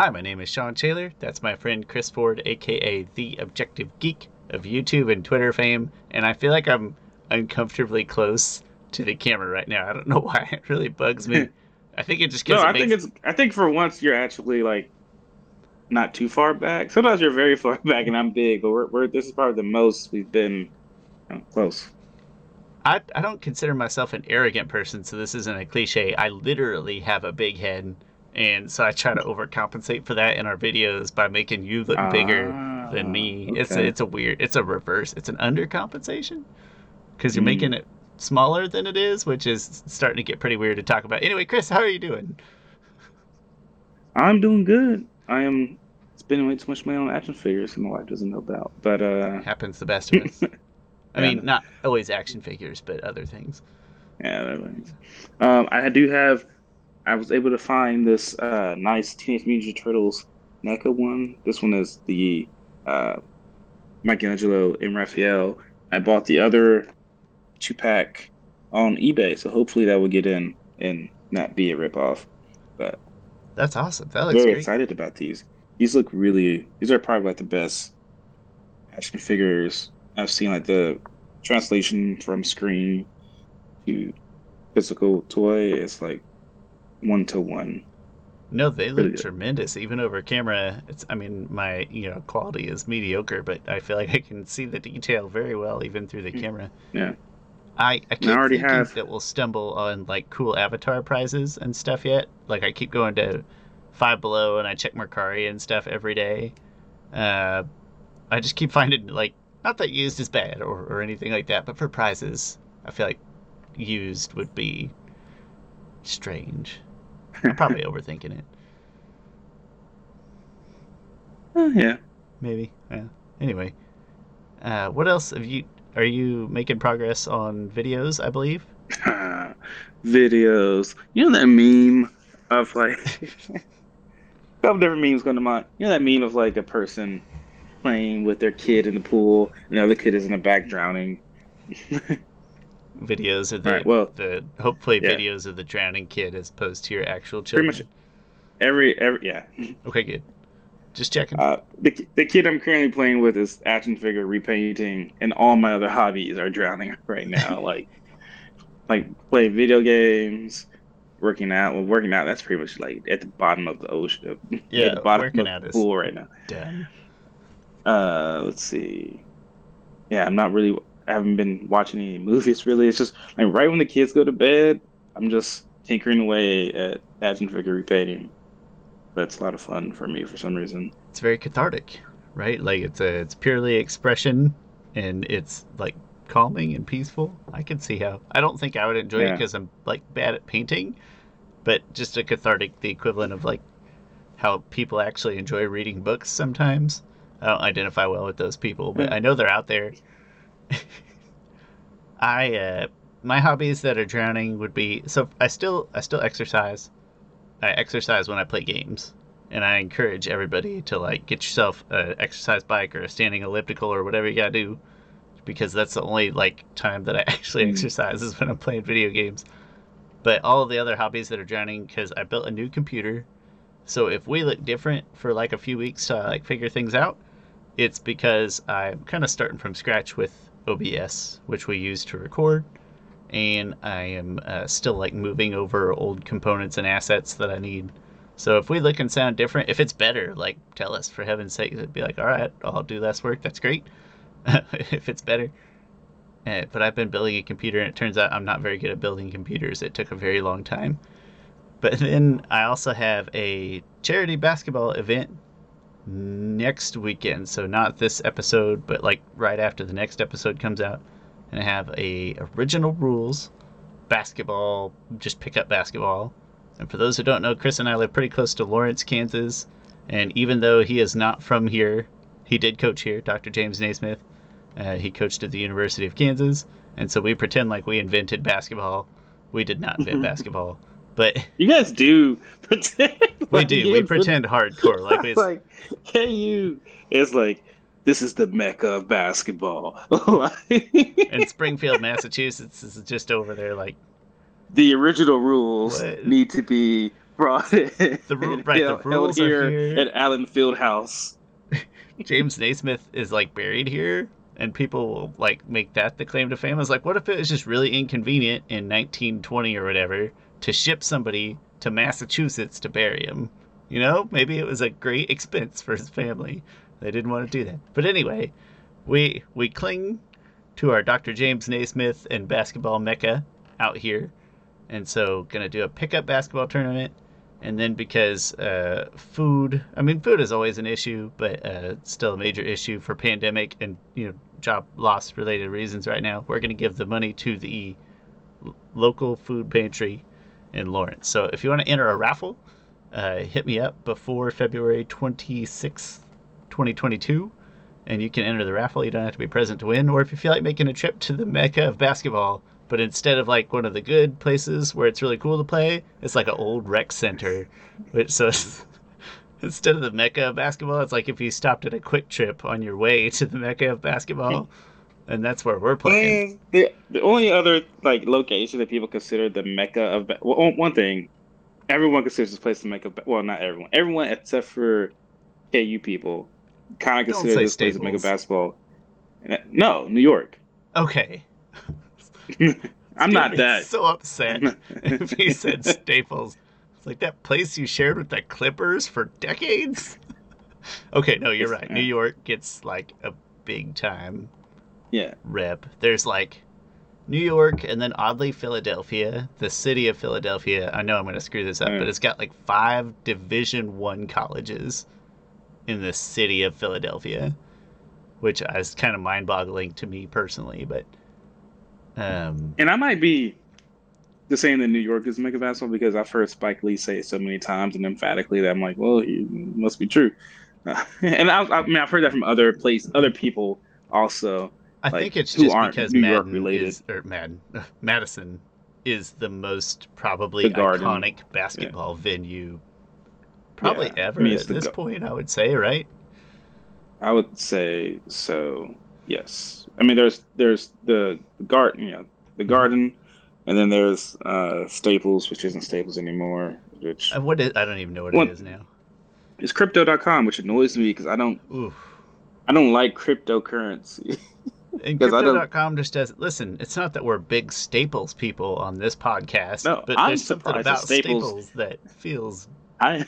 Hi, my name is Sean Taylor. That's my friend Chris Ford, aka The Objective Geek of YouTube and Twitter fame. And I feel like I'm uncomfortably close to the camera right now. I don't know why. It really bugs me. I think it just No, I it think it's. I think for once you're actually like not too far back. Sometimes you're very far back, and I'm big, but we're, we're this is probably the most we've been you know, close. I, I don't consider myself an arrogant person, so this isn't a cliche. I literally have a big head, and so I try to overcompensate for that in our videos by making you look bigger than me. Ah, It's a, it's a weird, it's a reverse. It's an undercompensation because you're Mm. making it smaller than it is, which is starting to get pretty weird to talk about. Anyway, Chris, how are you doing? I'm doing good. I am spending way too much money on action figures, and my wife doesn't know about. But uh, Happens to the best of us. I Yeah. mean, not always action figures, but other things. yeah, that makes- um, I do have. I was able to find this uh, nice Teenage Mutant Ninja Turtles NECA one. This one is the uh, Michelangelo and Raphael. I bought the other two pack on eBay, so hopefully that will get in and not be a ripoff. But that's awesome. That looks Very great. excited about these. These look really. These are probably like the best action figures I've seen. Like the translation from screen to physical toy is like one to one. No, they look Really good. tremendous. Even over camera, it's. I mean, my you know quality is mediocre, but I feel like I can see the detail very well even through the Mm. camera. Yeah. I I keep already thinking have- that we'll stumble on like cool avatar prizes and stuff yet. Like I keep going to Five Below and I check Mercari and stuff every day. Uh, I just keep finding like not that used is bad or or anything like that, but for prizes, I feel like used would be strange. I'm probably overthinking it. Oh, yeah. Maybe. Yeah. Anyway, uh, what else have you? Are you making progress on videos? I believe. Videos. You know that meme of like a couple different memes going to mind. You know that meme of like a person playing with their kid in the pool, and the other kid is in the back drowning. Videos of the Right, well, the hopefully yeah. videos of the drowning kid as opposed to your actual Pretty much every every yeah. Okay, good. Just checking. Uh, the the kid I'm currently playing with is action figure repainting, and all my other hobbies are drowning right now. like like playing video games, working out. Well, working out that's pretty much like at the bottom of the ocean. Yeah, at the bottom working of out the is- pool right now. Done. Uh, let's see. Yeah, I'm not really. I haven't been watching any movies really. It's just like right when the kids go to bed, I'm just tinkering away at action figure repainting. That's a lot of fun for me for some reason. It's very cathartic, right? Like it's a it's purely expression, and it's like calming and peaceful. I can see how. I don't think I would enjoy it because I'm like bad at painting, but just a cathartic, the equivalent of like how people actually enjoy reading books sometimes. I don't identify well with those people, but Yeah. I know they're out there. I uh my hobbies that are drowning would be so I still I still exercise. I exercise when I play games. And I encourage everybody to like get yourself a exercise bike or a standing elliptical or whatever you gotta do. Because that's the only like time that I actually Mm. exercise is when I'm playing video games. But all of the other hobbies that are drowning because I built a new computer. So if we look different for like a few weeks to like figure things out, it's because I'm kind of starting from scratch with OBS, which we use to record, and I am uh, still like moving over old components and assets that I need. So if we look and sound different, if it's better, like tell us for heaven's sake. It'd be like, all right, I'll do less work. That's great. if it's better. Uh, but I've been building a computer, and it turns out I'm not very good at building computers. It took a very long time. But then I also have a charity basketball event next weekend. So not this episode, but like right after the next episode comes out. And I have a original rules basketball, just pick up basketball. And for those who don't know, Chris and I live pretty close to Lawrence, Kansas. And even though he is not from here, he did coach here, Dr. James Naismith. Uh, he coached at the University of Kansas. And so we pretend like we invented basketball. We did not invent basketball. But You guys do pretend. we like do. We pretend hardcore. Like it's like, KU is like this is the mecca of basketball. and Springfield, Massachusetts is just over there like the original rules What? need to be brought it. The right, the held- rules are here, here. at Allen Fieldhouse. James Naismith is like buried here, and people will like make that the claim to fame. I was like, what if it was just really inconvenient in 1920 or whatever to ship somebody to Massachusetts to bury him? You know, maybe it was a great expense for his family. They didn't want to do that. But anyway, we we cling to our Dr. James Naismith and basketball mecca out here, and so gonna do a pickup basketball tournament and then because uh, food i mean food is always an issue but uh, still a major issue for pandemic and you know job loss related reasons right now we're going to give the money to the local food pantry in lawrence. So if you want to enter a raffle uh, hit me up before february 26th 2022 and you can enter the raffle. You don't have to be present to win or if you feel like making a trip to the mecca of basketball but instead of like one of the good places where it's really cool to play, it's like an old rec center. Which so instead of the mecca of basketball, it's like if you stopped at a quick trip on your way to the mecca of basketball, and that's where we're playing. The, the only other like location that people consider the mecca of ba- well, one- thing, everyone considers this place the mecca. Of, ba- well, not everyone. Everyone except for KU people kind of consider this place the mecca of Staples. basketball. No, New York. Okay, I'm not that. so upset if he said Staples. It's like that place you shared with the Clippers for decades. okay, no, you're right. New York gets like a big time Yeah. rep. There's like New York and then oddly Philadelphia, the city of Philadelphia. I know I'm going to screw this up, Mm. but it's got like five Division 1 colleges in the city of Philadelphia, which is kind of mind-boggling to me personally, but um And I might be just saying that New York is of basketball because I've heard Spike Lee say it so many times and emphatically that I'm like, well, it must be true. Uh, and I, I mean, I've heard that from other place, other people also. I like, think it's just because New York related. is or Madden Madison is the most probably The iconic basketball venue probably Yeah, I ever mean, at this Gar- point I would say, right? I would say so. Yes. I mean, there's there's the garden, you know, the garden, and then there's uh, Staples, which isn't Staples anymore, which Uh, What is, I don't even know what What- it is now. is Crypto.com, which annoys me because I don't Oof. I don't like cryptocurrency. And I Crypto.com just does listen. It's not that we're big Staples people on this podcast, No, but I'm there's something about Staples- Staples that feels I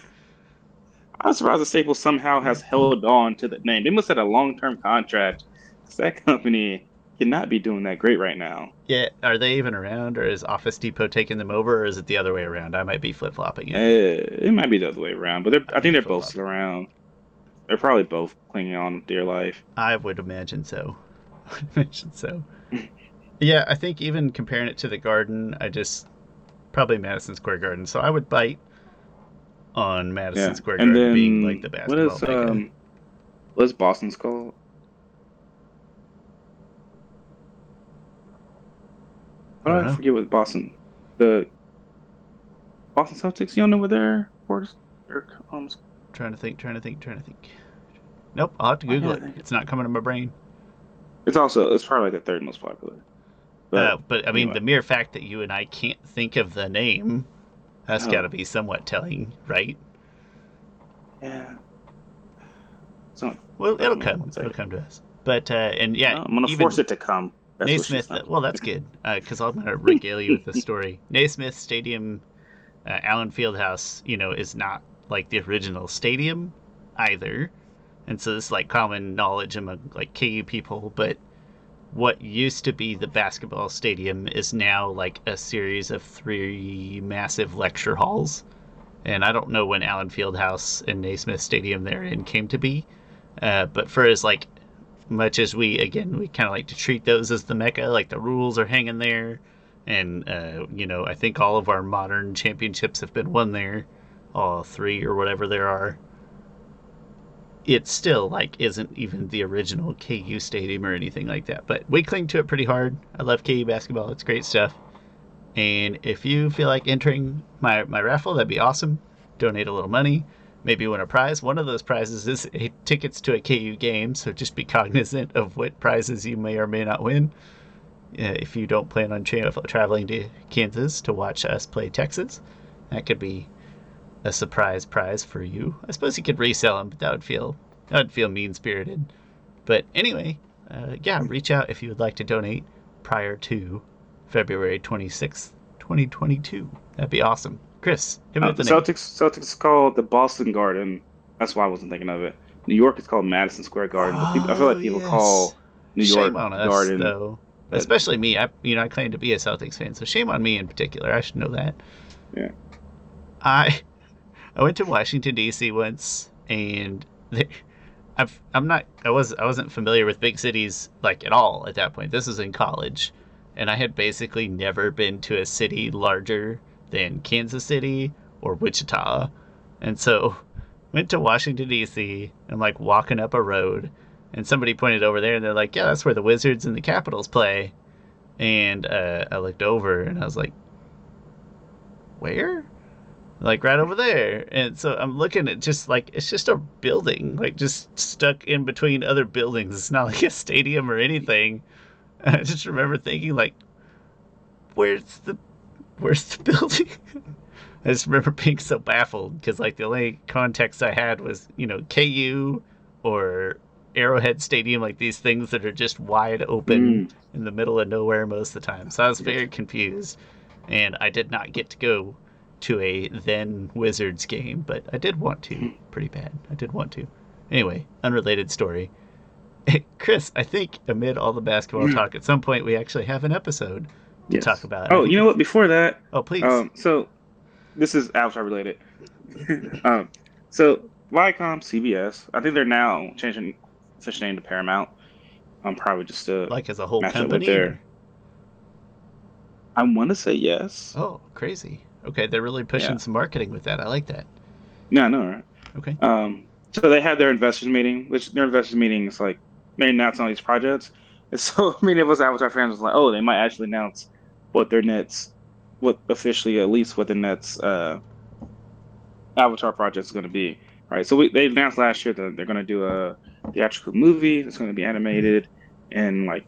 I'm surprised that Staples somehow has held on to the name. They must have had a long term contract. 'cause that company cannot be doing that great right now. yeah. Are they even around, or is Office Depot taking them over, or is it the other way around? I might be flip flopping it. Uh, it might be the other way around, but they're, I think they're both still around. They're probably both clinging on with their life. I would imagine so. I imagine so. yeah, I think even comparing it to the Garden, I just probably Madison Square Garden. So I would bite on Madison Yeah, Square Garden then being like the what basketball is um, what's Boston's called? I don't I, forget what Boston. The Boston Celtics. You don't know where quarters their um, Trying to think, trying to think, trying to think. Nope, I'll have to Google it. It's not coming to my brain. It's also it's probably like the third most popular. Uh, but I mean, anyway. the mere fact that you and I can't think of the name, that's No. got to be somewhat telling, right? yeah. So Well, it'll Um, come. It'll come to us. But uh, and yeah, I'm gonna force it to come. That's Naismith. Well, that's good because I'm going to regale you with the story. Naismith Stadium, uh, Allen Fieldhouse, you know, is not like the original stadium either, and so this is like common knowledge among like KU people. But what used to be the basketball stadium is now like a series of three massive lecture halls. And I don't know when Allen Fieldhouse and Naismith Stadium therein came to be, uh, but for as like much as we again we kind of like to treat those as the mecca like the rules are hanging there and uh, you know i think all of our modern championships have been won there all three or whatever there are it still like isn't even the original ku stadium or anything like that but we cling to it pretty hard i love ku basketball it's great stuff and if you feel like entering my, my raffle that'd be awesome donate a little money maybe win a prize. One of those prizes is a, tickets to a KU game, so just be cognizant of what prizes you may or may not win. Uh, if you don't plan on tra- traveling to Kansas to watch us play Texas, that could be a surprise prize for you. I suppose you could resell them, but that would feel that would feel mean spirited. But anyway, uh, yeah, reach out if you would like to donate prior to February 26th, 2022. That'd be awesome. Chris, hit me Uh, the Celtics Celtics is called the Boston Garden. That's why I wasn't thinking of it. New York is called Madison Square Garden. but people, I feel like people Oh, yes. call New name. York Shame on us, Garden. though. but- Especially me. I, you know, I claim to be a Celtics fan, so shame on me in particular. I should know that. Yeah. I I went to Washington D.C. once, and I've I'm not I was I wasn't familiar with big cities like at all at that point. This was in college, and I had basically never been to a city larger than Kansas City or Wichita, and so went to Washington D.C. and like walking up a road, and somebody pointed over there, and they're like, "Yeah, that's where the Wizards and the Capitals play," and uh, I looked over and I was like, "Where?" Like right over there. And so I'm looking at just like it's just a building, like just stuck in between other buildings. It's not like a stadium or anything. And I just remember thinking like, where's the where's the building? I just remember being so baffled because like the only context I had was you know KU or Arrowhead Stadium, like these things that are just wide open Mm. in the middle of nowhere most of the time. So I was very confused, and I did not get to go to a then Wizards game, but I did want to pretty bad. I did want to. Anyway, unrelated story. Chris, I think amid all the basketball Mm. talk, at some point we actually have an episode to Yes. talk about. Oh, you know what? Before that, Oh, please. um, so this is Avatar related. um, so Viacom, CBS, I think they're now changing official name to Paramount. I'm probably just a. like as a whole match up with company. I want to say yes. Oh, crazy. Okay, they're really pushing Yeah. some marketing with that. I like that. No, no, right? Okay. Um, so they had their investors meeting, which their investors meeting is like they announce all these projects. And so many of us Avatar fans was like, oh, they might actually announce what their Nets, what officially at least what the Nets uh, Avatar project is going to be, right? So we, they announced last year that they're going to do a theatrical movie that's going to be animated and like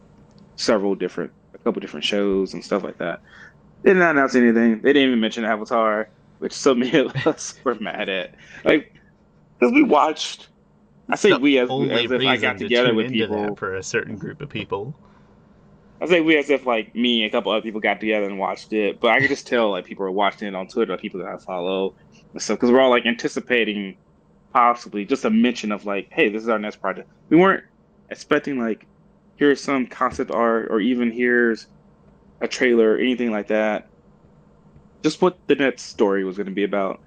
several different, a couple different shows and stuff like that. They did not announce anything. They didn't even mention Avatar, which so many of us were mad at. Like, because we watched. I say The we as, as if I got together tune with people. for a certain group of people. I say we as if like me and a couple other people got together and watched it, but I could just tell like people were watching it on Twitter, like, people that I follow and stuff, because we're all like anticipating possibly just a mention of like, hey, this is our next project. We weren't expecting like, here's some concept art or even here's a trailer or anything like that. Just what the next story was going to be about.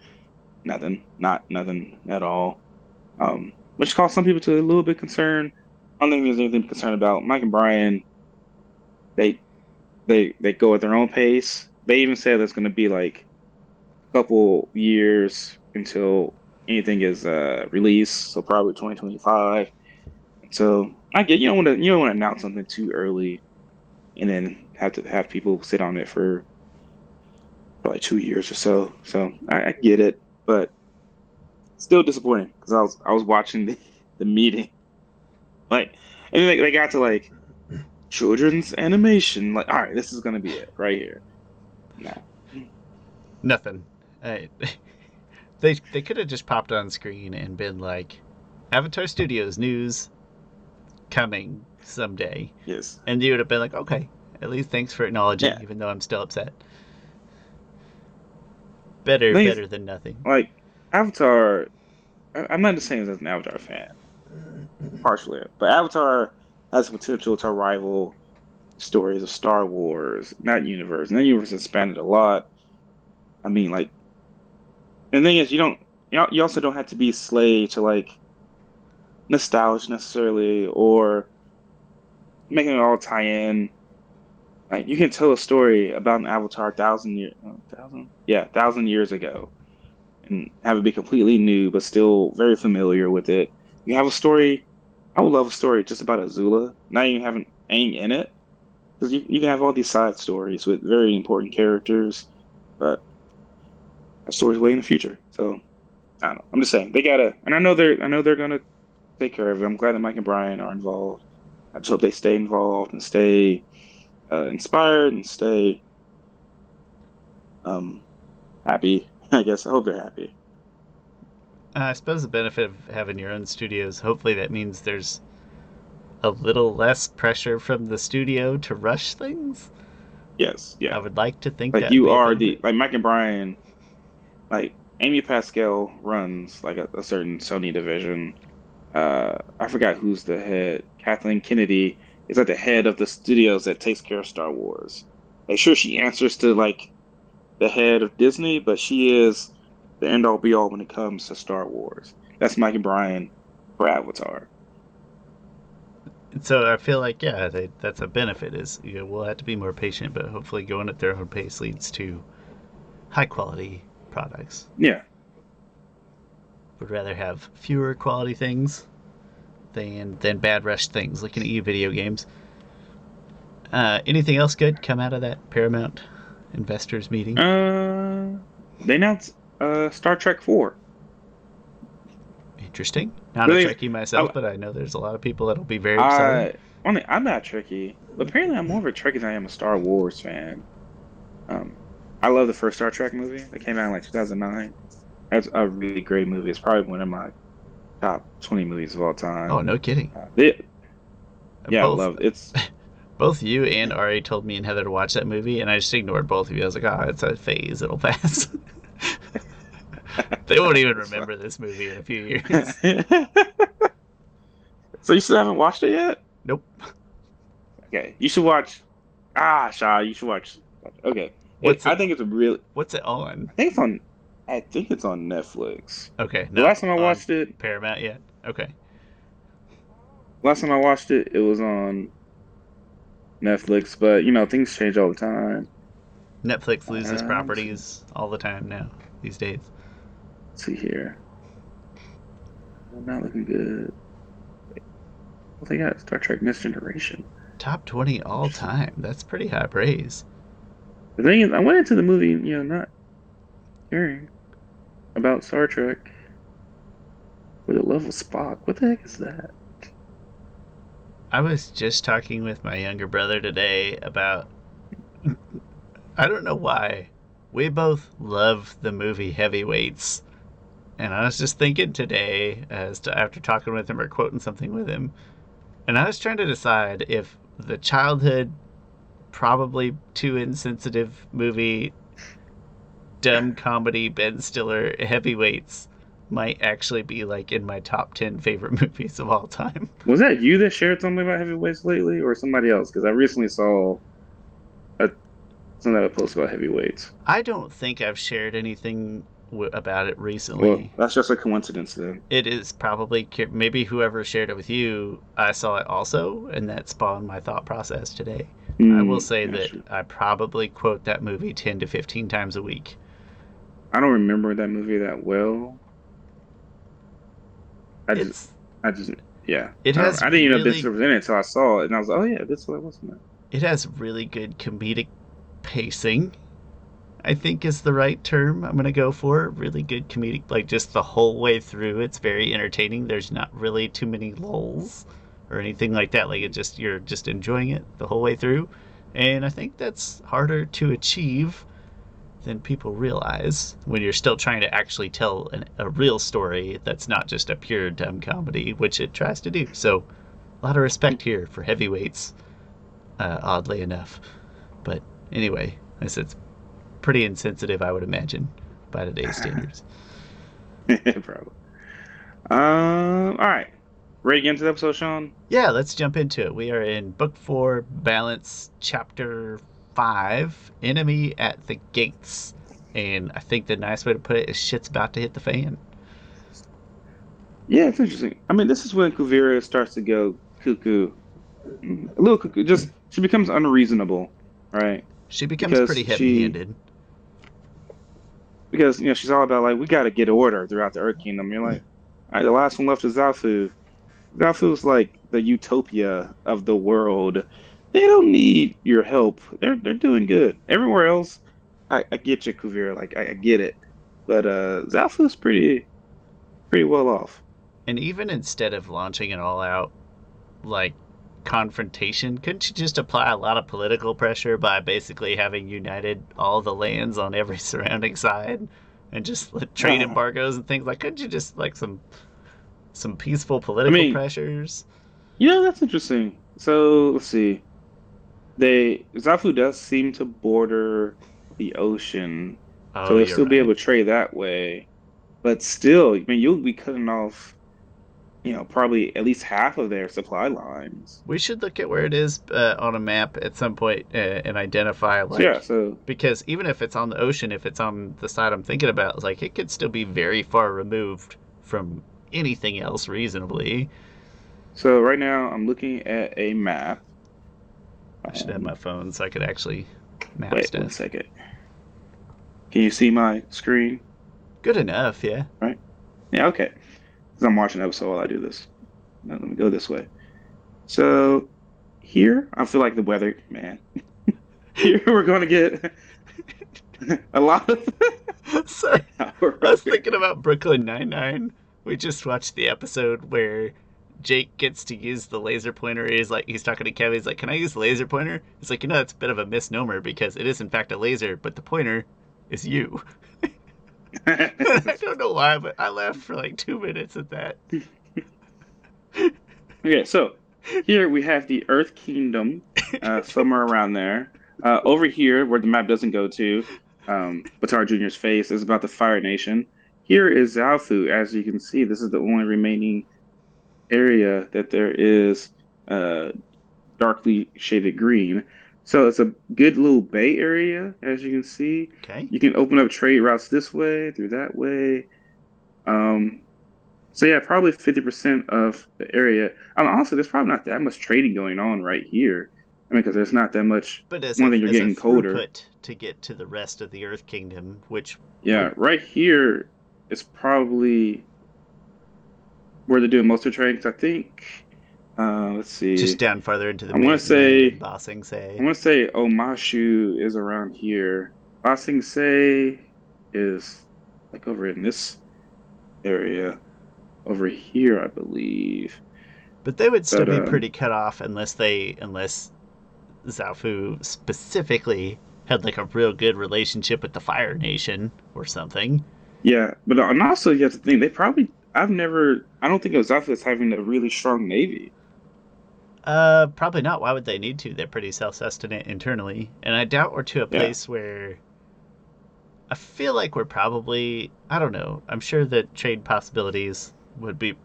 Nothing, not nothing at all. Um, which caused some people to a little bit concerned. I don't think there's anything to be concerned about. Mike and Brian they they they go at their own pace. They even said it's going to be like a couple years until anything is uh, released, so probably 2025. So I get you don't want to you don't want to announce something too early, and then have to have people sit on it for probably two years or so. So I, I get it, but still disappointing because I was I was watching the, the meeting, like, and then they, they got to like children's animation. Like, all right, this is gonna be it right here. Nah. Nothing. I, they they could have just popped on screen and been like, Avatar Studios news coming someday, Yes. and you would have been like, okay, at least thanks for acknowledging, Yeah. even though I'm still upset. Better, Nice. better than nothing. Like Avatar, I- I'm not the same as an Avatar fan, partially, but Avatar has the potential to rival stories of Star Wars, not universe. And that universe expanded a lot. I mean, like, and the thing is, you don't, you also don't have to be slave to like nostalgia necessarily or making it all tie in. Like, you can tell a story about an Avatar thousand years, oh, thousand, yeah, thousand years ago, and have it be completely new but still very familiar with it. You have a story. I would love a story just about Azula, not even having Aang in it, because you, you can have all these side stories with very important characters, but that story's way in the future. So I don't know. I'm just saying they gotta, and I know they're, I know they're gonna take care of it. I'm glad that Mike and Brian are involved. I just hope they stay involved and stay uh, inspired and stay um, happy. I guess I hope they're happy. Uh, I suppose the benefit of having your own studios, hopefully that means there's a little less pressure from the studio to rush things. Yes, yeah. I would like to think Like that you are the like Mike and Brian, like Amy Pascal runs like a, a certain Sony division. Uh, I forgot who's the head. Kathleen Kennedy is at the head of the studios that takes care of Star Wars. Like, sure, she answers to like the head of Disney, but she is the end all be all when it comes to Star Wars. That's Mike and Brian for Avatar. So I feel like yeah, they, that's a benefit. Is you know, we'll have to be more patient, but hopefully going at their own pace leads to high quality products. Yeah. Would rather have fewer quality things than than bad rush things. Looking at you, video games. Uh, anything else good come out of that Paramount investors meeting? Uh, they announced uh Star Trek Four. Interesting. Not Really? a Trekkie myself, I- but I know there's a lot of people that'll be very excited. Only I'm not tricky, apparently I'm more of a Trekkie than I am a Star Wars fan. Um, I love the first Star Trek movie that came out in like 2009. That's a really great movie. It's probably one of my top 20 movies of all time. oh, no kidding. Uh, it- yeah, both, I love it. It's both you and Ari told me and Heather to watch that movie, and I just ignored both of you. I was like, oh, it's a phase. It'll pass. they won't even remember this movie in a few years. so you still haven't watched it yet? Nope. Okay, you should watch. Ah, Shaw, you should watch. Okay, It- What's I think it's a really. What's it on? I think it's on. I think it's on Netflix. Okay. The last time I watched it, Paramount yet? Okay. last time I watched it, it was on Netflix. But you know, things change all the time. Netflix loses Uh, properties all the time now these days. Let's see here. Not looking good. Well, they got Star Trek Next Generation. Top 20 all time. That's pretty high praise. The thing is, I went into the movie, you know, not caring about Star Trek. with a love of Spock. What the heck is that? I was just talking with my younger brother today about. I don't know why. We both love the movie Heavyweights. And I was just thinking today, as to, after talking with him or quoting something with him, and I was trying to decide if the childhood, probably too insensitive movie, dumb comedy Ben Stiller Heavyweights might actually be like in my top 10 favorite movies of all time. Was that you that shared something about heavyweights lately, or somebody else? Because I recently saw a something that I posted about heavyweights. I don't think I've shared anything w- about it recently. Well, that's just a coincidence then. it is probably maybe whoever shared it with you, I saw it also, and that spawned my thought process today. I Mm, will say that. I probably quote that movie 10 to 15 times a week. I don't remember that movie that well. I just, I just, yeah. It I, has I didn't even know really- Vince was in it until I saw it, and I was like, oh yeah, this what was in it. it has really good comedic pacing. I think is the right term I'm gonna go for. Really good comedic, like just the whole way through. It's very entertaining. There's not really too many lulls or anything like that. Like it just you're just enjoying it the whole way through, and I think that's harder to achieve than people realize when you're still trying to actually tell an, a real story that's not just a pure dumb comedy, which it tries to do. So, a lot of respect here for heavyweights. Uh, oddly enough, but anyway, this it's pretty insensitive, I would imagine, by today's standards. Probably. Um. All right. Ready to get into the episode, Sean? Yeah, let's jump into it. We are in Book Four, Balance, Chapter Five, Enemy at the Gates, and I think the nice way to put it is shit's about to hit the fan. Yeah, it's interesting. I mean, this is when Kuvira starts to go cuckoo, a little cuckoo. Just she becomes unreasonable, right? She becomes Because pretty heavy-handed. Because you know she's all about like we got to get order throughout the Earth Kingdom. You're like, all right, the last one left is Zaofu. Zaofu's like the utopia of the world. They don't need your help. They're they're doing good. Everywhere else, I, I get you, Kuvira. Like I, I get it, but uh, Zaofu's pretty pretty well off. And even instead of launching an all-out like confrontation, couldn't you just apply a lot of political pressure by basically having united all the lands on every surrounding side and just like, trade Uh. embargoes and things. Like, couldn't you just like some some peaceful political mean- pressures? Yeah, that's interesting. So let's see. They Zaofu does seem to border the ocean, Oh, so they'll still be able to trade that way. But still, I mean, you'll be cutting off, you know, probably at least half of their supply lines. We should look at where it is uh, on a map at some point uh, and identify like so yeah, so because even if it's on the ocean, if it's on the side I'm thinking about, like it could still be very far removed from anything else reasonably. so right now I'm looking at a map. I should have my phone so I could actually map Wait stuff. one second. Can you see my screen? Good enough, yeah. Right? Yeah, okay. Because I'm watching an episode while I do this. Now, let me go this way. So here, I feel like the weather, man. here we're going to get a lot of. Sorry, I was thinking about Brooklyn Nine Nine. We just watched the episode where Jake gets to use the laser pointer. He's like, he's talking to Kevin. He's like, "Can I use the laser pointer?" He's like, "You know, that's a bit of a misnomer because it is in fact a laser, but the pointer is you." I don't know why, but I laughed for like two minutes at that. okay, so here we have the Earth Kingdom, uh, somewhere around there. Uh, over here, where the map doesn't go to, um, Baatar Jr.'s face is about the Fire Nation. Here is Zaofu. As you can see, this is the only remaining area that there is uh, darkly shaded green. So it's a good little bay area, as you can see. Okay. You can open up trade routes this way, through that way. Um, so yeah, probably fifty percent of the area. I mean, honestly, there's probably not that much trading going on right here. I mean, because there's not that much. But as One a, thing, you're getting colder. to get to the rest of the Earth Kingdom, which Yeah, right here is probably where they're doing most of the trading. 'cause I think, uh, let's see, just down farther into the. I wanna say- land, Ba Sing Se. I want to say Omashu is around here. Ba Sing Se is like over in this area, over here, I believe. But they would still But, be um, pretty cut off unless they unless Zaofu specifically had like a real good relationship with the Fire Nation or something. Yeah, but uh, and also you have to think they probably. I've never. I don't think of Zaofu having a really strong navy. Uh, probably not. Why would they need to? They're pretty self-sustenant internally, and I doubt we're to a Yeah. place where. I feel like we're probably. I don't know. I'm sure that trade possibilities would be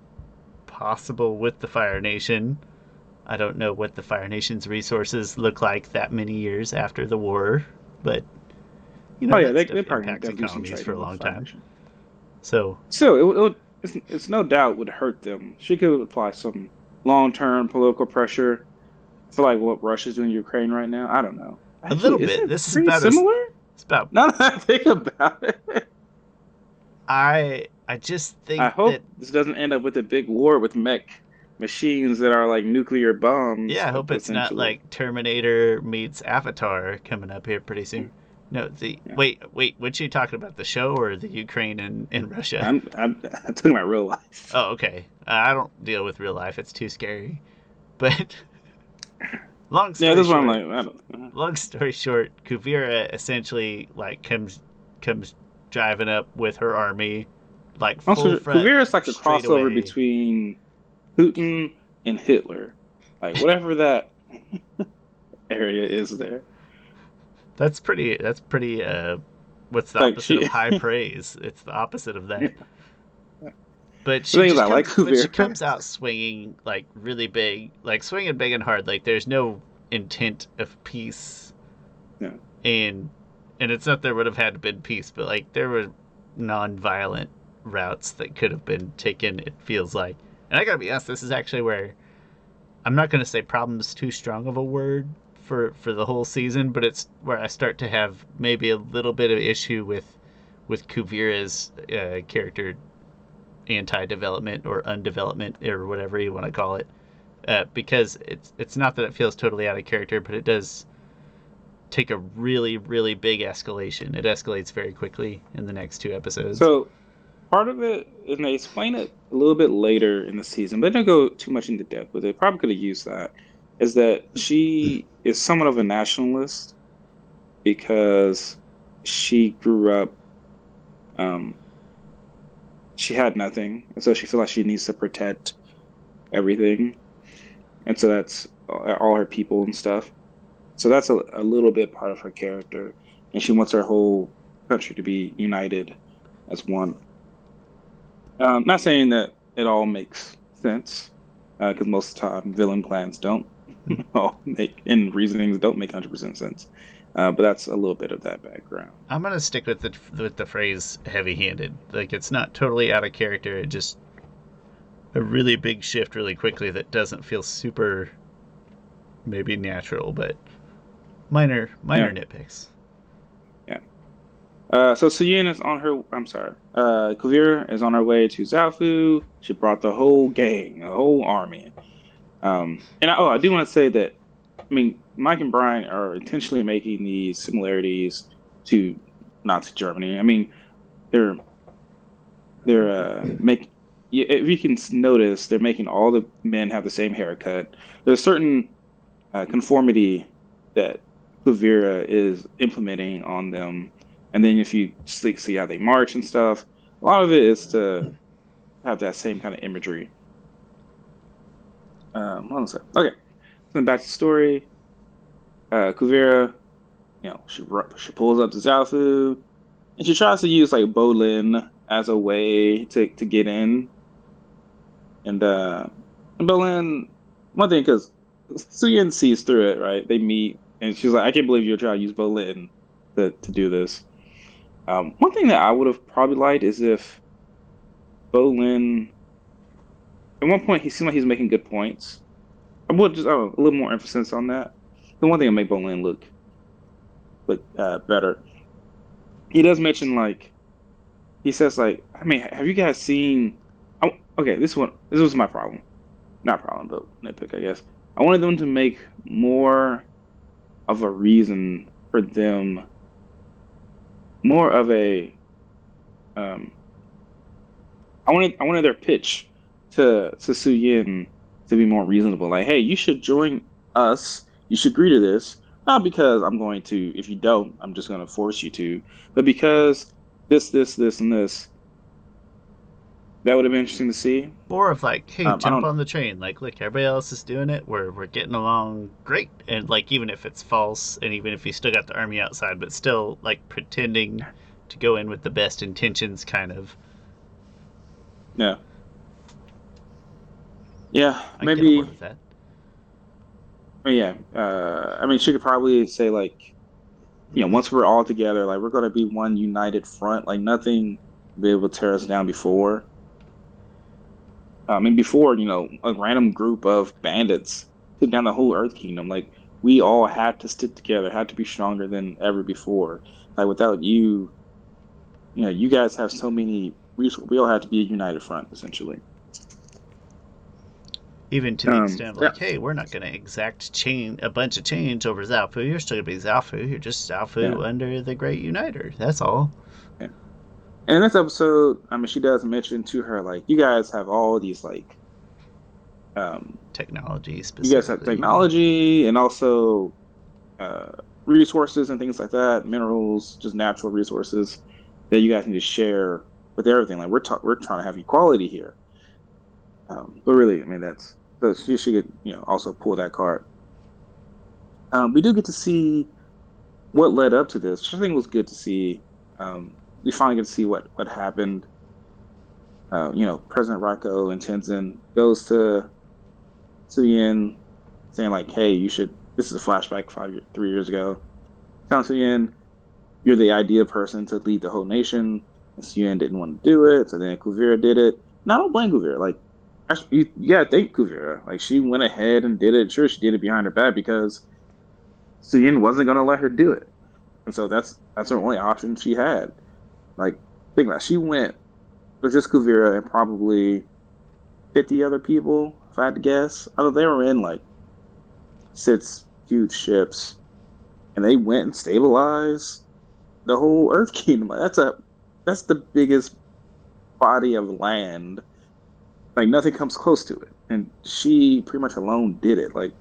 possible with the Fire Nation. I don't know what the Fire Nation's resources look like that many years after the war, but you know, oh yeah, they they probably impacts economies for a long time. Nation. So So it, it would, it's, it's no doubt would hurt them. She could apply some long-term political pressure. for like what Russia's doing in Ukraine right now. I don't know. A little bit. it This is pretty about as- similar. it's about. Now that I think about it, I I just think I hope that this doesn't end up with a big war with mech machines that are like nuclear bombs. Yeah, I hope it's not like Terminator meets Avatar coming up here pretty soon. No, the Yeah. wait, wait, what you talking about? The show or the Ukraine and, and Russia? I'm, I'm, I'm talking about real life. Oh, okay. Uh, I don't deal with real life; it's too scary. But long story yeah, this short, one like, don't. long story short, Kuvira essentially like comes comes driving up with her army, like full Also, front. Kuvira's like a crossover away. between Putin and Hitler. Like whatever that area is there. That's pretty. That's pretty. Uh, what's the Like, opposite she- of high praise? It's the opposite of that. But she, just like comes, but she comes out swinging like really big, like swinging big and hard. Like there's no intent of peace. Yeah. And and it's not there would have had been peace, but like there were non-violent routes that could have been taken. It feels like, and I gotta be honest, this is actually where I'm not gonna say problems too strong of a word for for the whole season, but it's where I start to have maybe a little bit of issue with with Kuvira's uh, character anti-development or undevelopment or whatever you want to call it, uh, because it's it's not that it feels totally out of character, but it does take a really really big escalation. It escalates very quickly in the next two episodes. So part of it, and they explain it a little bit later in the season, but they don't go too much into depth with it. Probably could have used that. Is that she is somewhat of a nationalist because she grew up Um, she had nothing, and so she feels like she needs to protect everything, and so that's all her people and stuff. So that's a, a little bit part of her character, and she wants her whole country to be united as one. Um, not saying that it all makes sense, because uh, most of the time villain plans don't all make and reasonings don't make hundred percent sense. Uh, but that's a little bit of that background. I'm gonna stick with the with the phrase heavy-handed. Like it's not totally out of character. It just a really big shift really quickly that doesn't feel super maybe natural, but minor minor yeah. nitpicks. Yeah. Uh, so Suyin is on her. I'm sorry. Uh, Kuvira is on her way to Zaofu. She brought the whole gang, the whole army. Um, and I, oh, I do want to say that. I mean, Mike and Brian are intentionally making these similarities to not to Germany. I mean, they're they're uh, make if you can notice, they're making all the men have the same haircut. There's a certain uh, conformity that Kuvira is implementing on them, and then if you see how they march and stuff, a lot of it is to have that same kind of imagery. Um, hold on a second. Okay, then back to the story uh, Kuvira, you know, she she pulls up to Zaofu, and she tries to use like Bolin as a way to to get in. And uh, Bolin, one thing because Suyin sees through it, right? They meet, and she's like, "I can't believe you're trying to use Bolin to to do this." Um, one thing that I would have probably liked is if Bolin. At one point, he seemed like he's making good points. I would just oh, a little more emphasis on that the one thing that make Bolin look look uh, better. He does mention like he says like I mean have you guys seen? Oh, okay, this one this was my problem, not problem but nitpick I guess. I wanted them to make more of a reason for them, more of a um. I wanted I wanted their pitch to to Suyin to be more reasonable. Like, hey, you should join us you should agree to this, not because I'm going to, if you don't, I'm just going to force you to, but because this, this, this, and this. That would have been interesting to see. Or if like, hey, um, jump on the train. Like, look, everybody else is doing it. We're we're getting along great. And like, even if it's false, and even if you still got the army outside, but still like pretending to go in with the best intentions, kind of. Yeah. Yeah, I maybe. yeah, uh, I mean, she could probably say like, you know, once we're all together, like we're gonna be one united front. Like nothing be able to tear us down before. I mean, before you know, a random group of bandits took down the whole Earth Kingdom. Like we all had to stick together, had to be stronger than ever before. Like without you, you know, you guys have so many. We we all have to be a united front, essentially even to the um, extent of like, yeah. hey, we're not going to exact chain a bunch of change over Zaofu. You're still going to be Zaofu. You're just Zaofu yeah. under the Great Uniter. That's all. Yeah. And in this episode, I mean, she does mention to her like, you guys have all these like, um, technology. You guys have technology and also uh, resources and things like that, minerals, just natural resources that you guys need to share with everything. Like we're ta- we're trying to have equality here. Um, but really, I mean, that's so she should you know also pull that card. Um, we do get to see what led up to this, which I think it was good to see. Um, we finally get to see what what happened. Uh, you know, President Raiko and Tenzin goes to Suyin, saying like, "Hey, you should." This is a flashback five, three years ago. Telling Suyin, "You're the ideal person to lead the whole nation." And Suyin didn't want to do it, so then Kuvira did it. Now I don't blame Kuvira. Like yeah, thank Kuvira. Like she went ahead and did it. Sure, she did it behind her back because Suyin wasn't gonna let her do it, and so that's that's her only option she had. Like think about it. she went with just Kuvira and probably fifty other people, if I had to guess. I they were in like six huge ships, and they went and stabilized the whole Earth Kingdom. That's a that's the biggest body of land like nothing comes close to it. And she pretty much alone did it. Like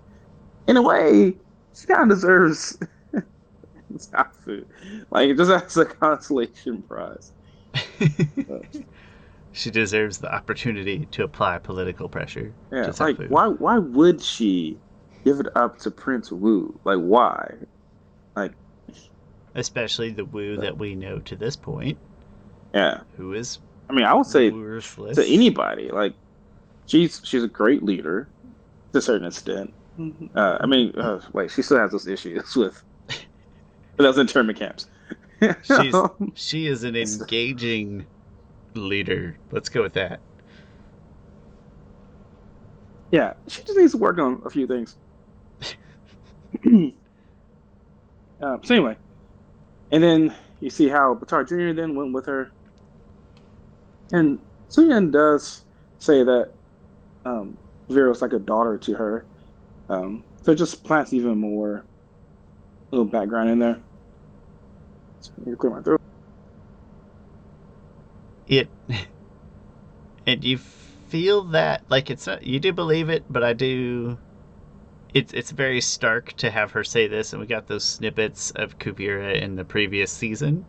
in a way, she kind of deserves outfit. Like it just as a consolation prize. she deserves the opportunity to apply political pressure. Yeah, like why why would she give it up to Prince Wu? Like why? Like Especially the Wu that we know to this point, yeah. who is I mean, I would say to anybody. Like she's she's a great leader to a certain extent. Uh, I mean, uh, wait, she still has those issues with those internment camps. She's she is an engaging leader. Let's go with that. yeah, she just needs to work on a few things. uh, so anyway, and then you see how Baatar Jr. then went with her, and Suyin does say that um, Vera's like a daughter to her. Um, so it just plants even more little background in there. So clear my throat. It and you feel that like it's you do believe it, but I do it's it's very stark to have her say this and we got those snippets of Kuvira in the previous season.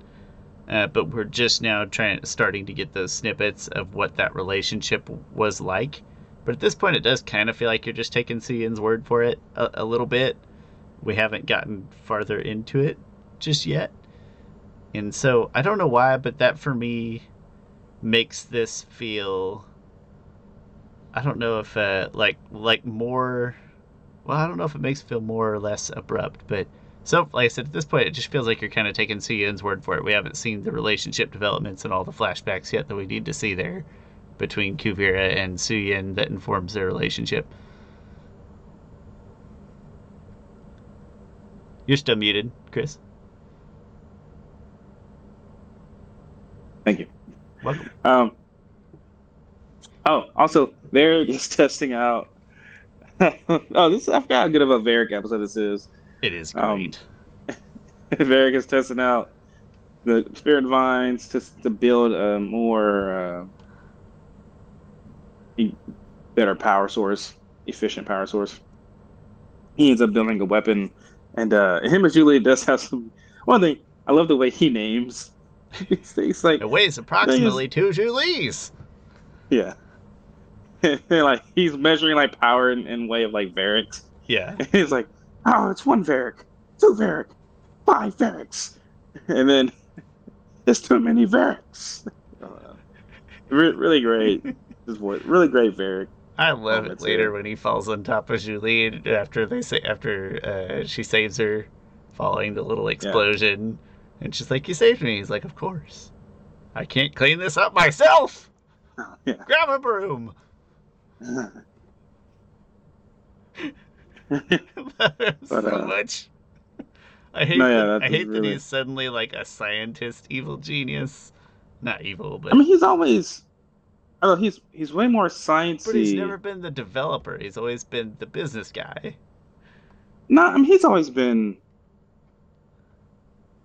Uh, but we're just now trying starting to get those snippets of what that relationship was like. But at this point, it does kind of feel like you're just taking Suyin's word for it a, a little bit. We haven't gotten farther into it just yet. And so I don't know why, but that for me makes this feel I don't know if uh like like more well, I don't know if it makes it feel more or less abrupt, but so like I said, at this point it just feels like you're kind of taking Suyin's word for it. We haven't seen the relationship developments and all the flashbacks yet that we need to see there between Kuvira and Suyin that informs their relationship. You're still muted, Chris. Thank you. Welcome. Um, oh, also, Varrick is testing out. oh, this I forgot how good of a Varrick episode this is. It is Um, great. Varrick is testing out the spirit vines to to build a more uh, better power source, efficient power source. He ends up building a weapon, and uh, him and Zhu Li does have some. One thing I love the way he names things. Like it weighs approximately two Zhu Lis. Yeah. like he's measuring like power in, in way of like Varricks. Yeah. he's like, oh, it's one Varrick, two Varrick, five Varricks, and then there's too many Varricks. Re- really great. His voice, really great Varrick. I love Oh, it later it. when he falls on top of Zhu Li after they say after uh, she saves her, following the little explosion, and she's like, "You saved me." He's like, "Of course, I can't clean this up myself. Yeah. Grab a broom." Love him so uh, much. I hate No, yeah, that, I hate that he's suddenly like a scientist, evil genius. Not evil, but I mean, he's always. I know. He's he's way more sciencey. but he's never been the developer. He's always been the business guy. No, I mean he's always been.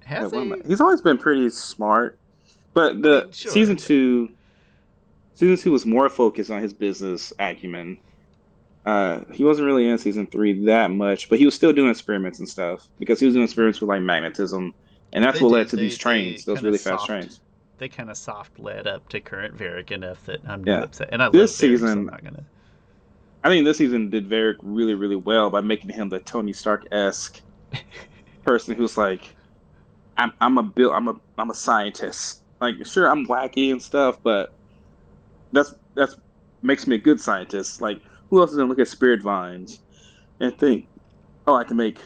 Has Yeah, he? I- He's always been pretty smart, but the mean, sure. season two, season two was more focused on his business acumen. Uh, he wasn't really in season three that much, but he was still doing experiments and stuff because he was doing experiments with like magnetism, and that's They what did. led to They- these trains, those really fast soft- trains. They kind of soft led up to current Varrick enough that I'm Yeah. not upset. And I This love Varrick, so I'm not gonna. I think this season did Varrick really, really well by making him the Tony Stark esque person who's like, I'm, I'm a bill, I'm a, I'm a scientist. Like, sure, I'm wacky and stuff, but that's that's makes me a good scientist. Like, who else is gonna look at spirit vines and think, oh, I can make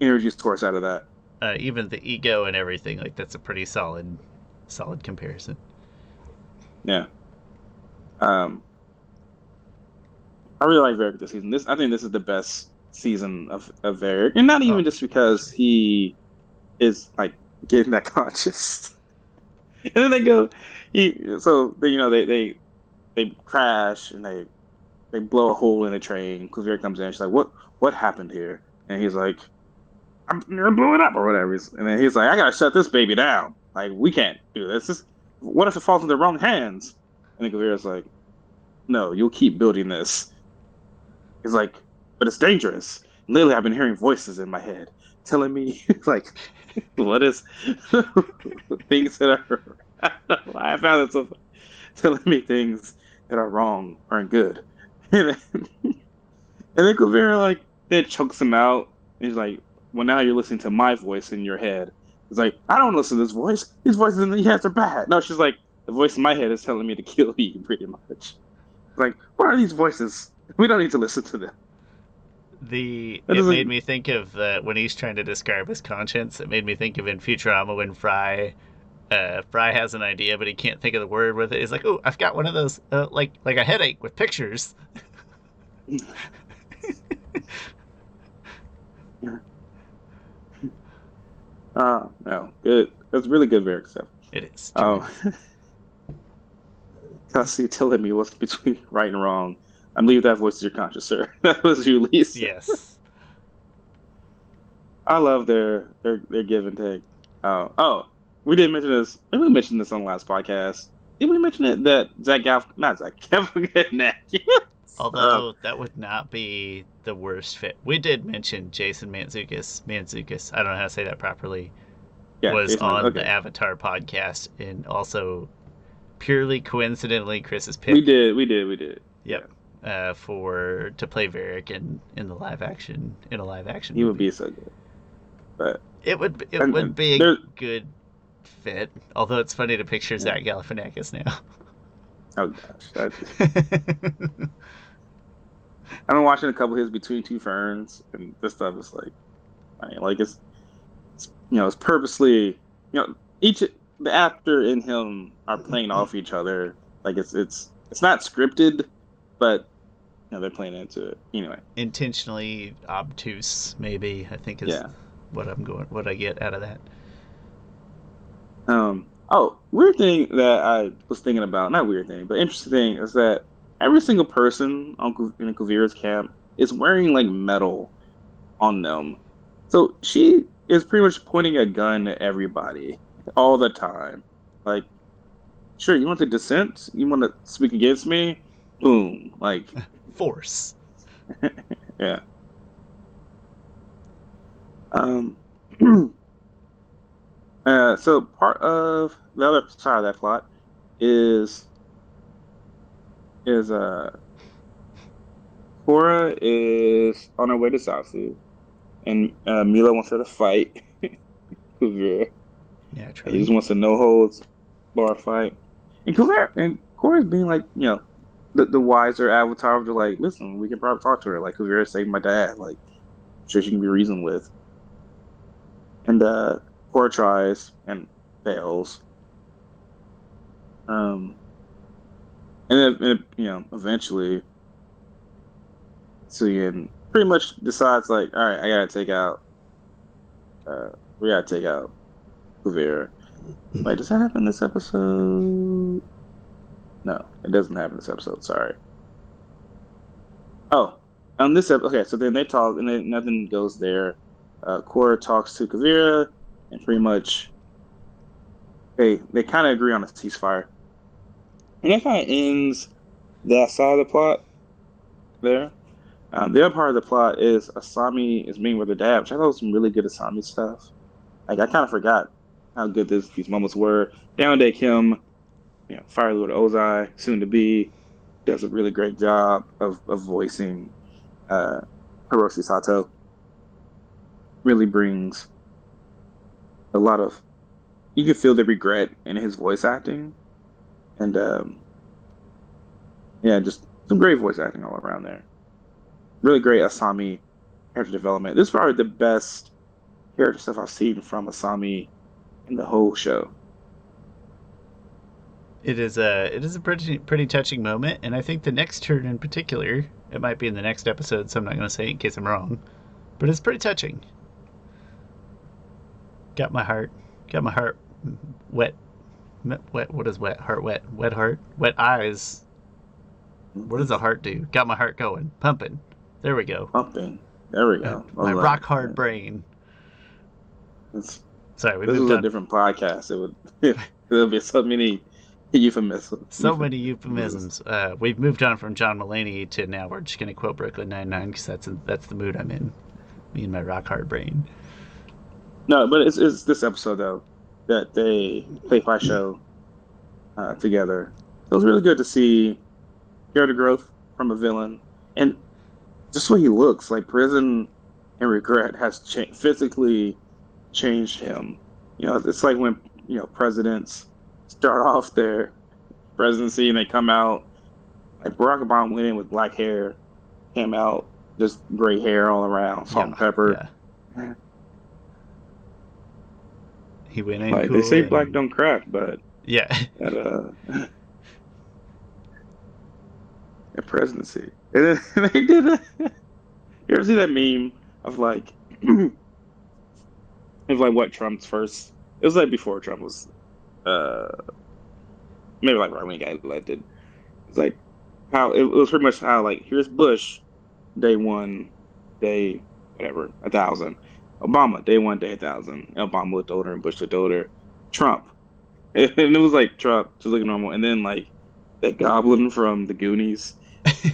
energy source out of that? Uh, even the ego and everything, like that's a pretty solid, solid comparison. Yeah. Um, I really like Varrick this season. This I think this is the best season of of Varrick, and not even Oh, just because he is like getting that conscious. and then they go, he so they, you know they they they crash and they they blow a hole in a train. Kuvira comes in. She's like, "What what happened here?" And he's like, "I'm it up or whatever." And then he's like, "I gotta shut this baby down. Like we can't do this. this what if it falls in the wrong hands?" And then Kuvira's like, "No, you'll keep building this." He's like, "But it's dangerous." Lately, I've been hearing voices in my head telling me like, "What is things that are I found it so telling me things that are wrong aren't good. And then, and then like then chokes him out. He's like, Well now you're listening to my voice in your head. It's like, I don't listen to this voice. These voices in the heads are bad. No, she's like, the voice in my head is telling me to kill you, pretty much. It's like, what are these voices? We don't need to listen to them. The it made me think of uh, when he's trying to describe his conscience. It made me think of in Futurama when Fry, uh, Fry has an idea but he can't think of the word with it. He's like, "Oh, I've got one of those, uh, like like a headache with pictures." Uh no. Good. That's really good Varrick stuff. It is. Oh. Constantly telling me what's between right and wrong. I'm leaving that voice to your conscience, sir. that was you, Lisa. yes. I love their their their give and take. Oh, oh, we didn't mention this. Maybe we mentioned this on the last podcast. Did we mention it that Zach Gaff, not Zach Galifianakis? Although that would not be the worst fit. We did mention Jason Mantzoukas. Mantzoukas. I don't know how to say that properly. yeah, was Jason- on okay. the Avatar podcast, and also purely coincidentally, Chris's pick. We did, we did, we did. Yep. Uh, for to play Varrick in in the live action in a live action. He would be so good. But It would it and- would be a good fit. Although it's funny to picture Zach Galifianakis now. oh gosh, I've been watching a couple of his Between Two Ferns, and this stuff is like, I mean, like it's, it's, you know, it's purposely, you know, each the actor and him are playing off each other. Like it's it's it's not scripted, but you know they're playing into it anyway. Intentionally obtuse, maybe. I think is Yeah. what I'm going. What I get out of that. Um. Oh, weird thing that I was thinking about, not weird thing, but interesting thing is that every single person on in Kuvira's camp is wearing like metal on them. So she is pretty much pointing a gun at everybody all the time. Like, sure, you want to dissent? You want to speak against me? Boom. Like, Force. yeah. Um. uh, so part of the other side of that plot is is uh Korra is on her way to Zaofu, and uh, Mila wants her to fight Kuvira. He Naturally. just wants a no holds bar fight, and Kuvira and Korra's being like, you know, the, the wiser avatar of the like, listen, we can probably talk to her. Like Kuvira saved my dad. Like, I'm sure she can be reasoned with. And uh, Korra tries and fails. Um, and then, and, you know, eventually, Suyin pretty much decides like, all right, I gotta take out. Uh, we gotta take out Kuvira. Wait, does that happen this episode? No, it doesn't happen this episode. Sorry. Oh, on this episode, okay. So then they talk, and then nothing goes there. Uh, Korra talks to Kuvira, and pretty much they they kind of agree on a ceasefire, and that kind of ends that side of the plot. There, um, the other part of the plot is Asami is meeting with her dad, which I thought was some really good Asami stuff. Like I kind of forgot how good this, these moments were. Daniel Dae Kim, you know, Fire Lord Ozai, soon to be, does a really great job of, of voicing uh, Hiroshi Sato. Really brings a lot of, you can feel the regret in his voice acting. And um, yeah, just some great voice acting all around there. Really great Asami character development. This is probably the best character stuff I've seen from Asami in the whole show. It is a it is a pretty pretty touching moment, and I think the next turn in particular, it might be in the next episode, so I'm not going to say in case I'm wrong, but it's pretty touching. Got my heart, got my heart wet, wet. What is wet? Heart wet, wet heart, wet eyes. What does a heart do? Got my heart going, pumping. There we go. Pumping. There we Uh, go. my I rock hard brain. It's- Sorry, we this moved a on. different podcast. It would there would be so many euphemisms. So many euphemisms. Uh, we've moved on from John Mulaney to now we're just going to quote Brooklyn Nine Nine because that's that's the mood I'm in. Me and my rock hard brain. No, but it's, it's this episode though that they play by show uh, together. It was really good to see character growth from a villain, and just what he looks. Like prison and regret has cha- physically changed him. You know, it's like when you know presidents start off their presidency and they come out. Like Barack Obama went in with black hair, came out just gray hair all around, salt and pepper. Yeah. He went in. Like cool they say, and- black don't crack, but Yeah. at uh at presidency. And then they did a you ever see that meme of like of like what Trump's first it was like before Trump was uh maybe like right when he got elected. It's like how it was pretty much how like here's Bush day one, day whatever, a thousand. Obama, day one, day thousand. Obama looked older and Bush looked older. Trump. And it was like Trump just looking normal. And then like that goblin from the Goonies.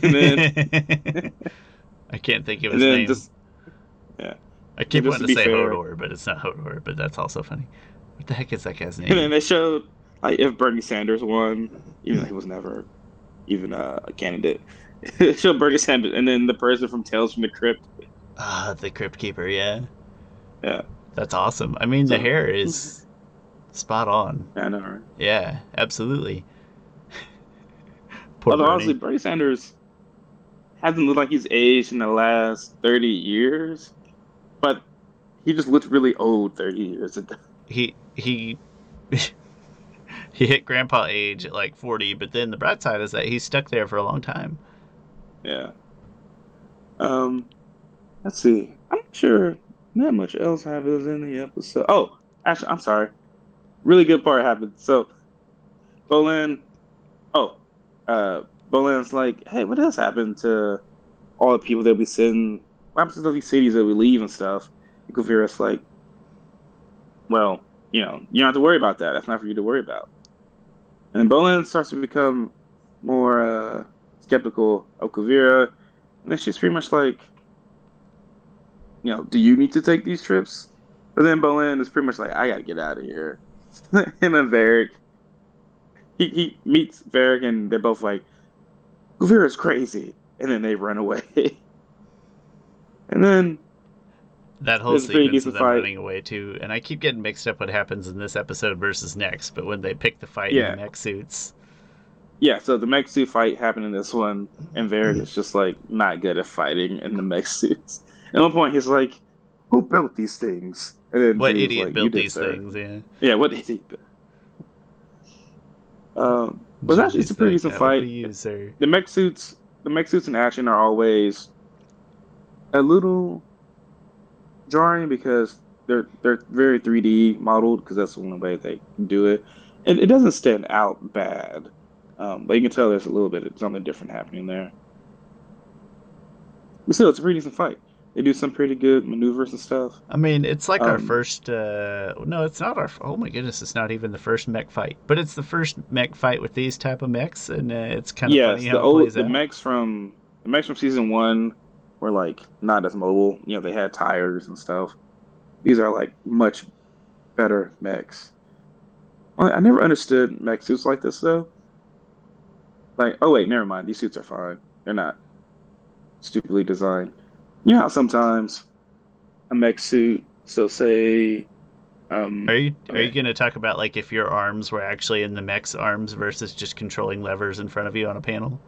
And then- I can't think of his name. just I keep wanting to to say fair- Hodor, but it's not Hodor. But that's also funny. What the heck is that guy's name? and then they showed like if Bernie Sanders won, even though he was never even uh, a candidate. it showed Bernie Sanders and then the person from Tales from the Crypt. Ah, the Crypt Keeper. Yeah. Yeah. That's awesome. I mean, the hair is spot on. I know, right? Yeah, absolutely. Although Bernie. honestly, Bernie Sanders hasn't looked like he's aged in the last thirty years, but he just looked really old thirty years ago. he he he hit grandpa age at like 40 but then the bright side is that he's stuck there for a long time Yeah. Um, let's see. I'm not sure not much else happens in the episode. Oh, actually, I'm sorry. Really good part happened. So, Bolin. Oh, uh, like, hey, what else happened to all the people that we send? What happens to all these cities that we leave and stuff? And Kuvira's like, well, you know, you don't have to worry about that. That's not for you to worry about. And Bolin starts to become more uh, skeptical of Kuvira. And then she's pretty much like, you know, do you need to take these trips? But then Bolin is pretty much like, I gotta get out of here. Him and then Varrick, he, he meets Varrick and they're both like, Kuvira's crazy. And then they run away. and then, that whole sequence of them fight. running away too and i keep getting mixed up what happens in this episode versus next but when they pick the fight Yeah. in the mech suits yeah, so the mech suit fight happened in this one, and Varrick mm-hmm. is just like not good at fighting in the mech suits. At one point, he's like, Who built these things? And then what idiot like, built these sir." things yeah Yeah, what idiot? Um, but actually, it's a pretty decent fight. you, the mech suits the mech suits in action are always a little jarring because they're they're very 3D modeled because that's the only way they can do it, and it doesn't stand out bad, um, but you can tell there's a little bit of something different happening there. But still, it's a pretty decent fight. They do some pretty good maneuvers and stuff. I mean, it's like our Um, first. Uh, no, it's not our. Oh my goodness, it's not even the first mech fight, but it's the first mech fight with these type of mechs, and uh, it's kind of yes, funny the old the out. mechs from the mechs from season one were like not as mobile. You know, they had tires and stuff. These are like much better mechs. I I never understood mech suits like this though. Like, oh wait, never mind. These suits are fine. They're not stupidly designed. You know how sometimes a mech suit, so say, um, Are you are you gonna talk about like if your arms were actually in the mech's arms versus just controlling levers in front of you on a panel?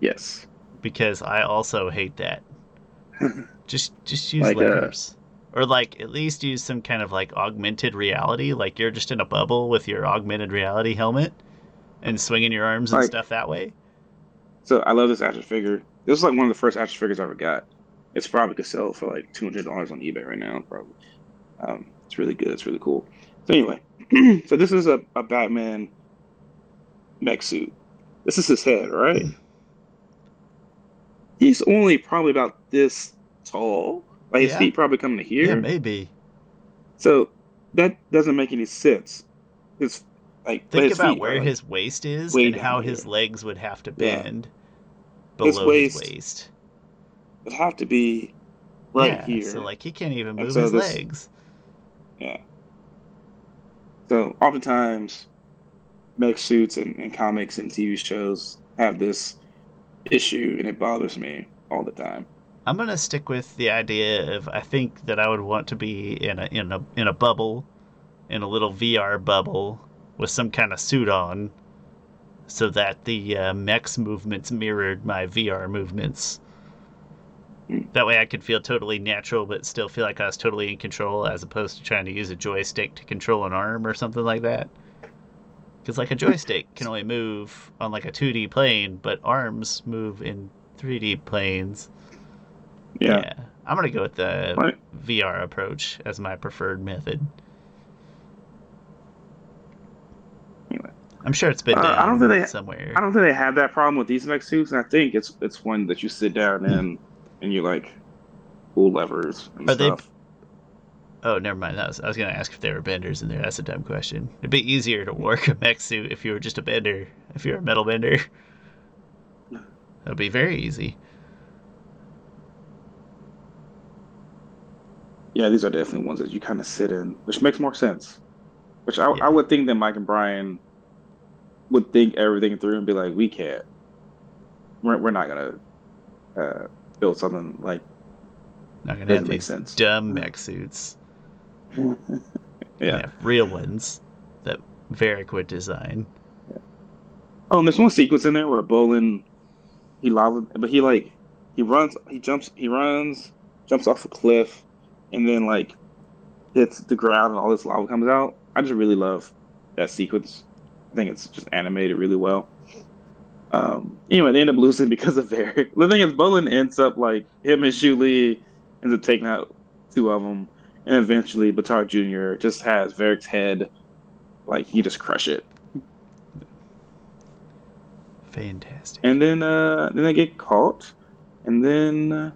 yes, Because I also hate that. Just just use Like, uh, levers. Or like at least use some kind of like augmented reality, like you're just in a bubble with your augmented reality helmet and swinging your arms and Like- stuff that way. So I love this action figure. This is like one of the first action figures I ever got. It's probably could sell for like two hundred dollars on eBay right now. Probably. Um, it's really good. It's really cool. So anyway, so this is a, a Batman mech suit. This is his head, right? He's only probably about this tall. Like his Yeah. feet probably come to here. Yeah, maybe. So that doesn't make any sense. His like Think his about feet where like, his waist is and how his legs would have to bend His below his waist waist. Would have to be right yeah, here. So like he can't even move so his this- legs. Yeah. So oftentimes, mech suits and, and comics and TV shows have this issue, and it bothers me all the time. I'm gonna stick with the idea of I think that I would want to be in a in a in a bubble, in a little VR bubble with some kind of suit on, so that the uh, mech's movements mirrored my VR movements. That way I could feel totally natural, but still feel like I was totally in control, as opposed to trying to use a joystick to control an arm or something like that. Because like a joystick can only move on like a 2D plane, but arms move in 3D planes. Yeah. I'm gonna go with the Right. VR approach as my preferred method. Anyway. I'm sure it's been Uh, done I don't think they- somewhere. I don't think they have that problem with these mech suits, and I think it's it's one that you sit down in and you like pull levers and Are they- Oh, never mind. That was, I was gonna ask if there were benders in there. That's a dumb question. It'd be easier to work a mech suit if you were just a bender. If you're a metal bender, that'd be very easy. Yeah, these are definitely ones that you kind of sit in, which makes more sense. Which I, Yeah. I would think that Mike and Brian would think everything through and be like, we can't. We're, we're not gonna uh, build something like Not gonna have make these sense. dumb mech suits. yeah. Yeah, real ones that Varrick would design. Oh, and there's one sequence in there where Bolin, he lava, but he like, he runs, he jumps, he runs, jumps off a cliff, and then like hits the ground and all this lava comes out. I just really love that sequence. I think it's just animated really well. Um, anyway, they end up losing because of Varrick. The thing is, Bolin ends up like him and Zhu Li ends up taking out two of them, and eventually Baatar Jr. just has Varrick's head, like he just crush it. Fantastic. and then uh then they get caught and then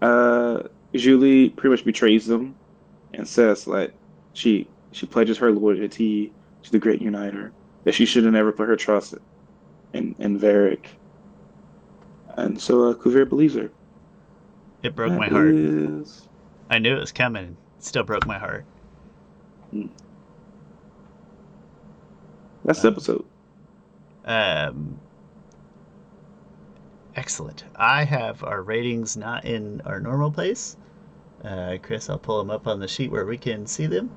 uh Zhu Li pretty much betrays them and says like she she pledges her loyalty to the great uniter that she should have never put her trust in in Varrick and so uh Kuvir believes her It broke That my heart. is- I knew it was coming. It still broke my heart. that's the episode Um, excellent. I have our ratings not in our normal place. Uh, Chris, I'll pull them up on the sheet where we can see them.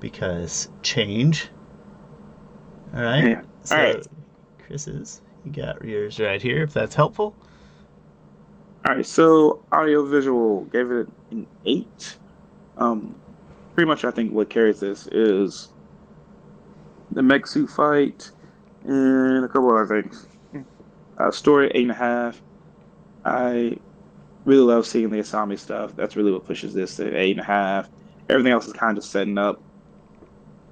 Because change. All right. Yeah. So, All right. Chris's, you got yours right here, if that's helpful. All right, so audiovisual gave it an eight. Um, pretty much, I think what carries this is the mech suit fight and a couple other things. Uh, story eight and a half. I really love seeing the Asami stuff. That's really what pushes this to eight and a half. Everything else is kind of setting up.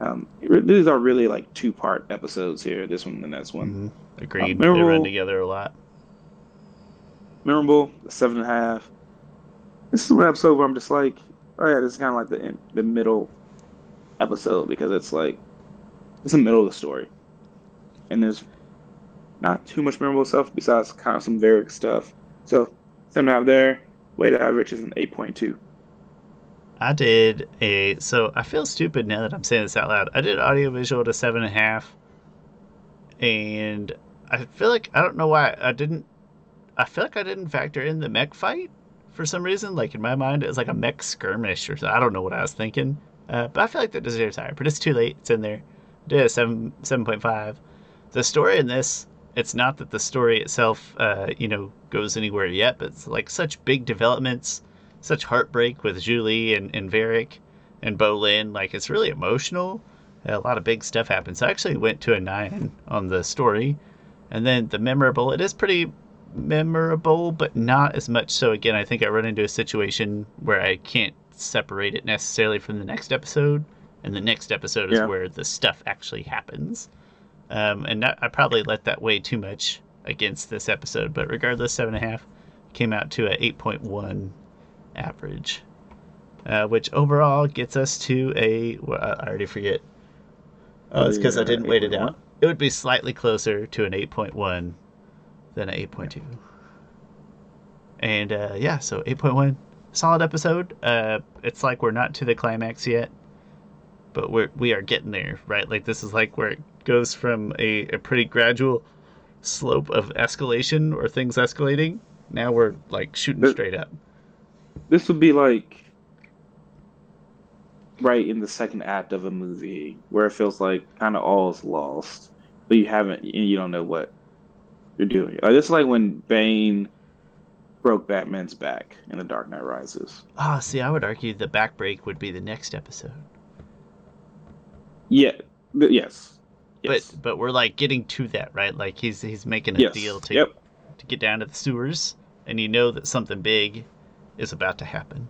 Um, these are really like two part episodes here. This one and the next one. Mhm. Agreed. Uh, they run together a lot. memorable, seven and a half. This is one episode where I'm just like, oh yeah, this is kind of like the in- the middle episode because it's like it's the middle of the story, and there's not too much memorable stuff besides kind of some Varrick stuff. So seven and a half there. Weighted average is an eight point two. I did a so I feel stupid now that I'm saying this out loud. I did audiovisual to seven and a half, and I feel like I don't know why I didn't. I feel like I didn't factor in the mech fight for some reason. Like in my mind, it was like a mech skirmish or something. I don't know what I was thinking, uh, but I feel like that deserves higher. But it's too late. It's in there. Did a seven seven point five. The story in this, it's not that the story itself, uh, you know, goes anywhere yet, but it's like such big developments such heartbreak with Zhu Li and, and Varrick and Bolin. Like it's really emotional. A lot of big stuff happens. I actually went to a nine on the story, and then the memorable. It is pretty memorable, but not as much. So again, I think I run into a situation where I can't separate it necessarily from the next episode, and the next episode is Yeah. where the stuff actually happens. Um, and that, I probably let that weigh too much against this episode. But regardless, seven and a half came out to a eight point one average, uh, which overall gets us to a. Well, I already forget. Oh, it's because I didn't wait it out. It would be slightly closer to an 8.1 than an 8.2. And uh, yeah, so 8.1, solid episode. Uh, it's like we're not to the climax yet, but we're we are getting there, right? Like this is like where it goes from a, a pretty gradual slope of escalation or things escalating. Now we're like shooting But- straight up. This would be like right in the second act of a movie where it feels like kind of all is lost, but you haven't, you don't know what you're doing. Like this is like when Bane broke Batman's back in The Dark Knight Rises. Ah, see, I would argue the back break would be the next episode. Yeah, but yes, yes, But but we're like getting to that, right? Like he's he's making a yes. deal to Yep. to get down to the sewers, and you know that something big is about to happen.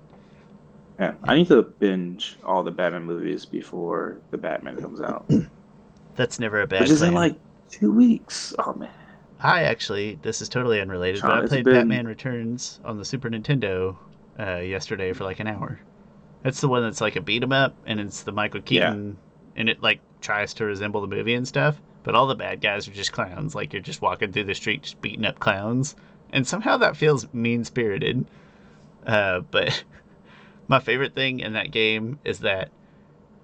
Yeah, I need to binge all the Batman movies before the Batman comes out, That's never a bad which is in like two weeks. Oh man, I actually, this is totally unrelated, but I played been- Batman Returns on the Super Nintendo uh, yesterday for like an hour. That's the one that's like a beat 'em up, and it's the Michael Yeah. Keaton, and it like tries to resemble the movie and stuff. But all the bad guys are just clowns. Like you're just walking through the street, just beating up clowns, and somehow that feels mean spirited. Uh, but my favorite thing in that game is that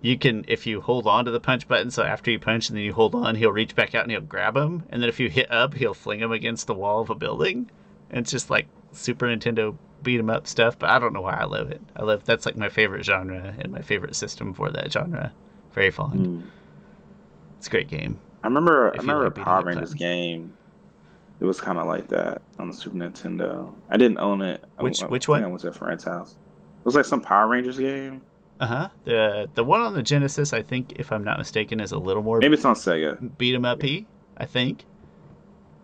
you can if you hold on to the punch button so after you punch and then you hold on he'll reach back out and he'll grab him and then if you hit up he'll fling him against the wall of a building and it's just like super nintendo beat 'em up stuff but i don't know why i love it i love that's like my favorite genre and my favorite system for that genre very fond Mm. it's a great game I remember. I remember like Power Rangers game. It was kind of like that on the Super Nintendo. I didn't own it. Which- went- which I think one? I went to a friend's house. It was like some Power Rangers game. uh-huh the the one on the genesis i think if i'm not mistaken is a little more Maybe it's on Sega. beat 'em up y I think.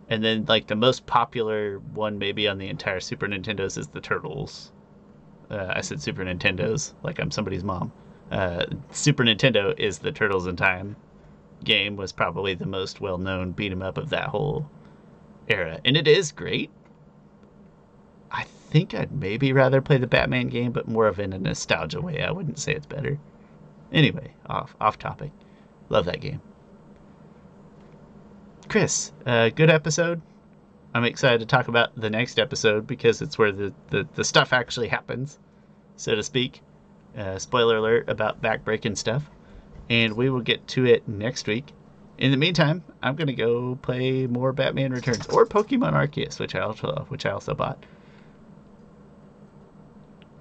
And then like the most popular one maybe on the entire Super Nintendos is the Turtles. Uh, I said Super Nintendos like I'm somebody's mom. Uh, Super Nintendo is the Turtles in Time game was probably the most well known beat 'em up of that whole era, and it is great. I think I'd maybe rather play the Batman game, but more of in a nostalgia way. I wouldn't say it's better. Anyway, off off topic. Love that game. Chris, uh, good episode. I'm excited to talk about the next episode because it's where the, the, the stuff actually happens, so to speak. Uh, spoiler alert about backbreaking stuff. And we will get to it next week. In the meantime, I'm gonna go play more Batman Returns or Pokemon Arceus, which I also which I also bought.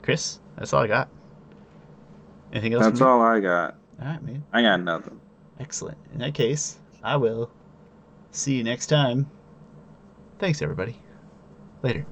Chris, that's all I got. Anything else? That's all I got. All right, man. I got nothing. Excellent. In that case, I will see you next time. Thanks, everybody. Later.